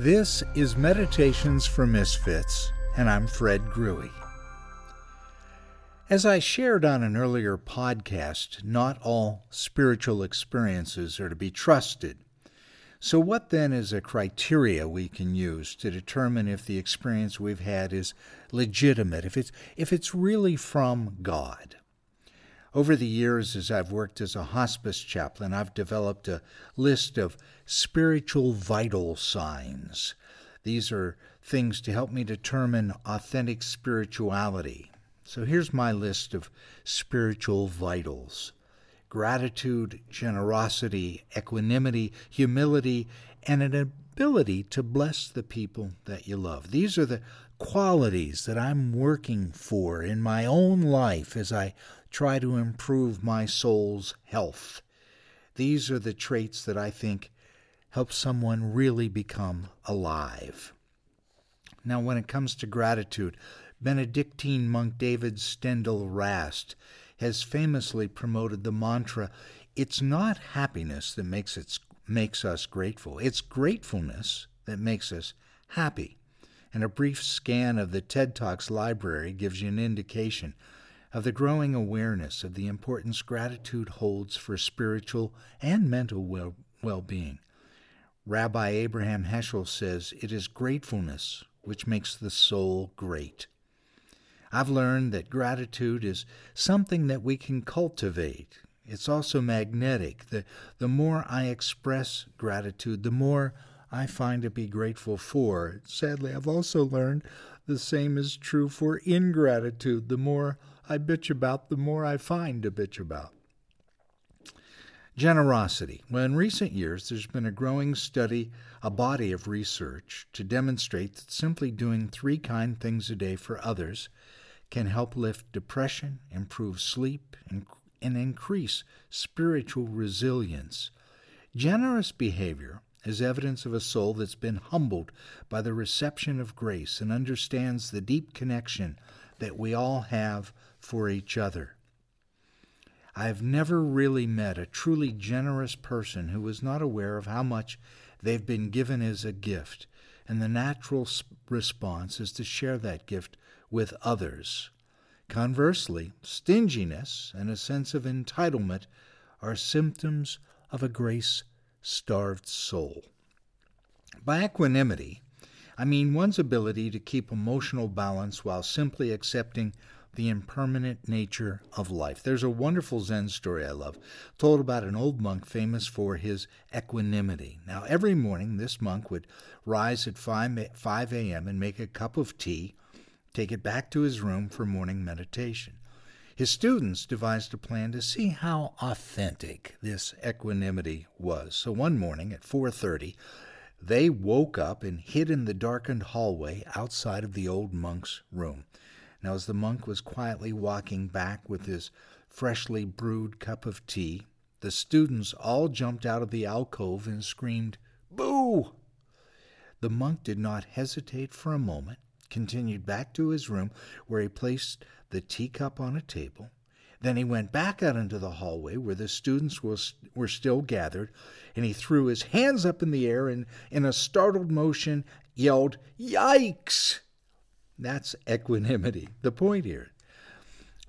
This is Meditations for Misfits, and I'm Fred Grewe. As I shared on an earlier podcast, not all spiritual experiences are to be trusted. So, what then is a criteria we can use to determine if the experience we've had is legitimate, if it's, if it's really from God? Over the years, as I've worked as a hospice chaplain, I've developed a list of spiritual vital signs. These are things to help me determine authentic spirituality. So here's my list of spiritual vitals gratitude, generosity, equanimity, humility, and an ability to bless the people that you love. These are the qualities that I'm working for in my own life as I try to improve my soul's health. These are the traits that I think help someone really become alive. Now, when it comes to gratitude, Benedictine monk David Steindl-Rast has famously promoted the mantra it's not happiness that makes, it, makes us grateful, it's gratefulness that makes us happy. And a brief scan of the TED Talks library gives you an indication of the growing awareness of the importance gratitude holds for spiritual and mental well being. Rabbi Abraham Heschel says it is gratefulness which makes the soul great. I've learned that gratitude is something that we can cultivate. It's also magnetic. The, the more I express gratitude, the more I find to be grateful for. Sadly, I've also learned the same is true for ingratitude. The more I bitch about, the more I find to bitch about. Generosity. Well, in recent years, there's been a growing study, a body of research to demonstrate that simply doing three kind things a day for others can help lift depression, improve sleep, and, and increase spiritual resilience. Generous behavior is evidence of a soul that's been humbled by the reception of grace and understands the deep connection that we all have for each other. I have never really met a truly generous person who was not aware of how much they've been given as a gift, and the natural response is to share that gift with others. Conversely, stinginess and a sense of entitlement are symptoms of a grace starved soul. By equanimity, I mean one's ability to keep emotional balance while simply accepting the impermanent nature of life. There's a wonderful Zen story I love, told about an old monk famous for his equanimity. Now, every morning, this monk would rise at 5, 5 a.m. and make a cup of tea, take it back to his room for morning meditation. His students devised a plan to see how authentic this equanimity was. So one morning at 4:30, they woke up and hid in the darkened hallway outside of the old monk's room. Now, as the monk was quietly walking back with his freshly brewed cup of tea, the students all jumped out of the alcove and screamed, Boo! The monk did not hesitate for a moment, continued back to his room, where he placed the teacup on a table. Then he went back out into the hallway where the students was, were still gathered, and he threw his hands up in the air and, in a startled motion, yelled, Yikes! That's equanimity. The point here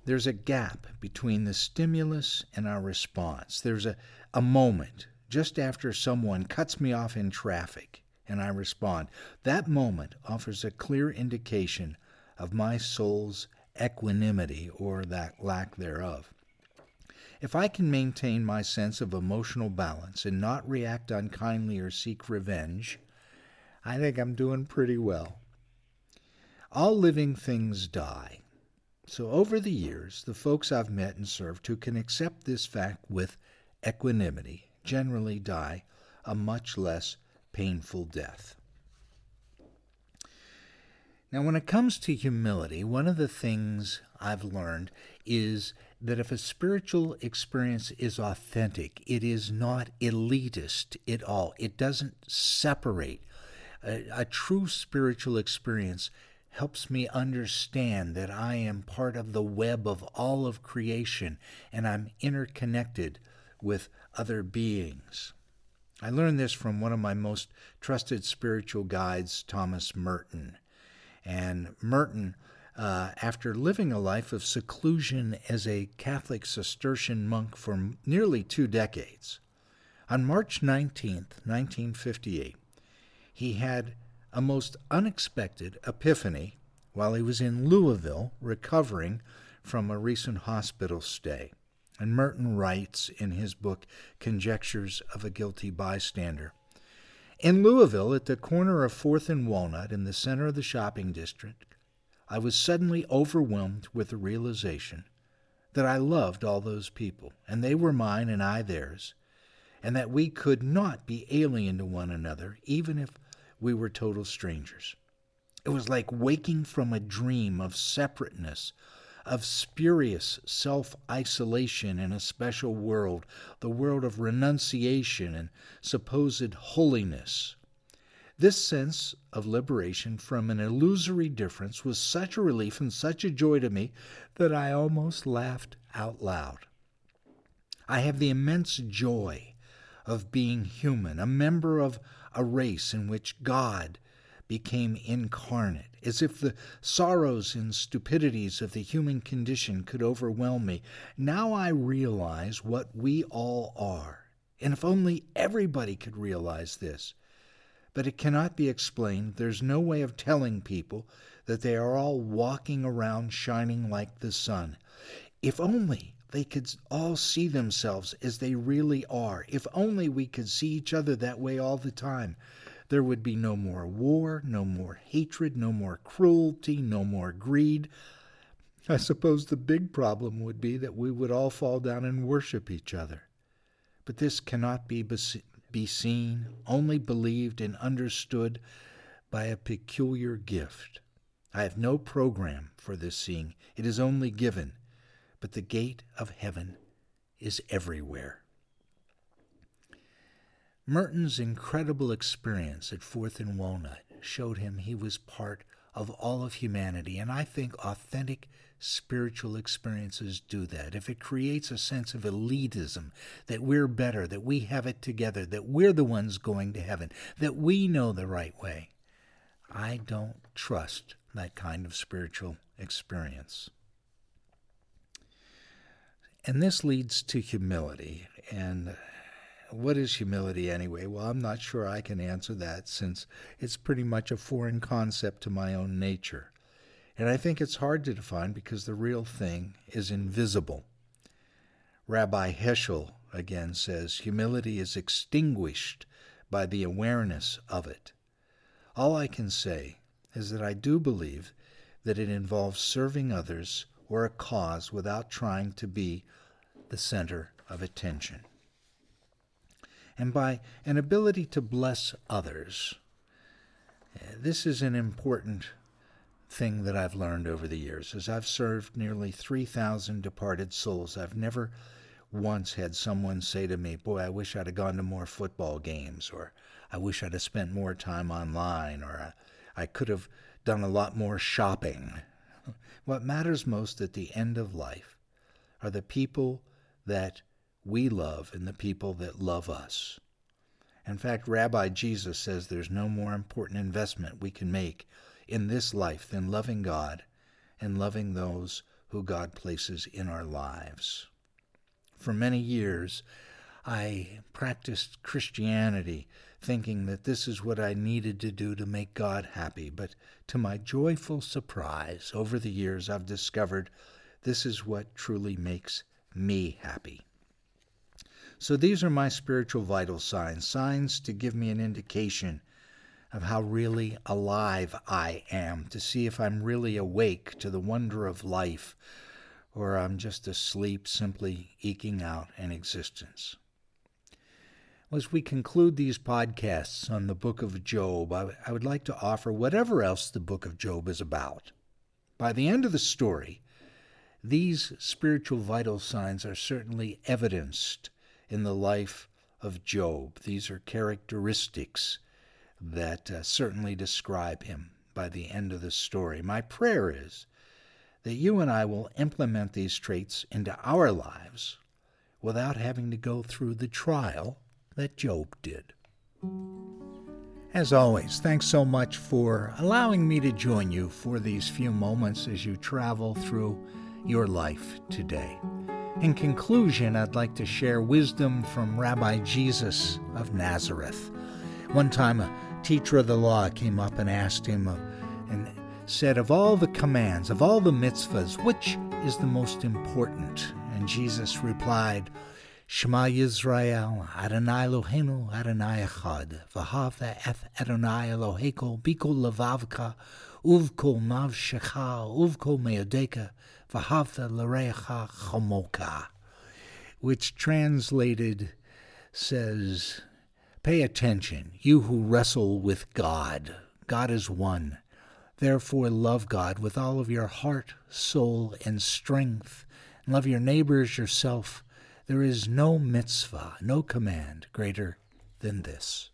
there's a gap between the stimulus and our response. There's a, a moment just after someone cuts me off in traffic and I respond. That moment offers a clear indication of my soul's equanimity or that lack thereof. If I can maintain my sense of emotional balance and not react unkindly or seek revenge, I think I'm doing pretty well. All living things die. So, over the years, the folks I've met and served who can accept this fact with equanimity generally die a much less painful death. Now, when it comes to humility, one of the things I've learned is that if a spiritual experience is authentic, it is not elitist at all. It doesn't separate. A, a true spiritual experience helps me understand that I am part of the web of all of creation and I'm interconnected with other beings. I learned this from one of my most trusted spiritual guides, Thomas Merton. And Merton, uh, after living a life of seclusion as a Catholic Cistercian monk for nearly two decades, on March 19, 1958, he had a most unexpected epiphany while he was in Louisville recovering from a recent hospital stay. And Merton writes in his book Conjectures of a Guilty Bystander. In Louisville, at the corner of 4th and Walnut, in the center of the shopping district, I was suddenly overwhelmed with the realization that I loved all those people, and they were mine and I theirs, and that we could not be alien to one another, even if we were total strangers. It was like waking from a dream of separateness, of spurious self isolation in a special world, the world of renunciation and supposed holiness. This sense of liberation from an illusory difference was such a relief and such a joy to me that I almost laughed out loud. I have the immense joy of being human, a member of a race in which God became incarnate, as if the sorrows and stupidities of the human condition could overwhelm me. Now I realize what we all are, and if only everybody could realize this. But it cannot be explained. There's no way of telling people that they are all walking around shining like the sun. If only they could all see themselves as they really are. If only we could see each other that way all the time. There would be no more war, no more hatred, no more cruelty, no more greed. I suppose the big problem would be that we would all fall down and worship each other. But this cannot be, be seen, only believed and understood by a peculiar gift. I have no program for this seeing, it is only given, but the gate of heaven is everywhere. Merton's incredible experience at Fourth and Walnut showed him he was part of all of humanity, and I think authentic spiritual experiences do that. If it creates a sense of elitism, that we're better, that we have it together, that we're the ones going to heaven, that we know the right way, I don't trust that kind of spiritual experience. And this leads to humility. And what is humility anyway? Well, I'm not sure I can answer that since it's pretty much a foreign concept to my own nature. And I think it's hard to define because the real thing is invisible. Rabbi Heschel again says humility is extinguished by the awareness of it. All I can say is that I do believe that it involves serving others or a cause without trying to be the center of attention and by an ability to bless others. Eh, this is an important thing that I've learned over the years. As I've served nearly 3,000 departed souls, I've never once had someone say to me, Boy, I wish I'd have gone to more football games, or I wish I'd have spent more time online, or I, I could have done a lot more shopping. What matters most at the end of life are the people that we love and the people that love us. In fact, Rabbi Jesus says there's no more important investment we can make in this life than loving God and loving those who God places in our lives. For many years, I practiced Christianity thinking that this is what I needed to do to make God happy, but to my joyful surprise, over the years I've discovered this is what truly makes me happy. So these are my spiritual vital signs, signs to give me an indication of how really alive I am, to see if I'm really awake to the wonder of life or I'm just asleep, simply eking out an existence. As we conclude these podcasts on the book of Job, I, would like to offer whatever else the book of Job is about. By the end of the story, these spiritual vital signs are certainly evidenced in the life of Job. These are characteristics that uh, certainly describe him by the end of the story. My prayer is that you and I will implement these traits into our lives without having to go through the trial that Job did. As always, thanks so much for allowing me to join you for these few moments as you travel through your life today. In conclusion, I'd like to share wisdom from Rabbi Jesus of Nazareth. One time, a teacher of the law came up and asked him uh, and said, Of all the commands, of all the mitzvahs, which is the most important? And Jesus replied, Shema Yisrael, Adonai Eloheinu, Adonai Echad, V'havta eth Adonai Eloheko, Bikol levavka, uvkol navshecha, uvkol meodeka, V'havta l'recha chomoka, which translated says, Pay attention, you who wrestle with God. God is one. Therefore, love God with all of your heart, soul, and strength, and love your neighbors yourself there is no mitzvah, no command greater than this.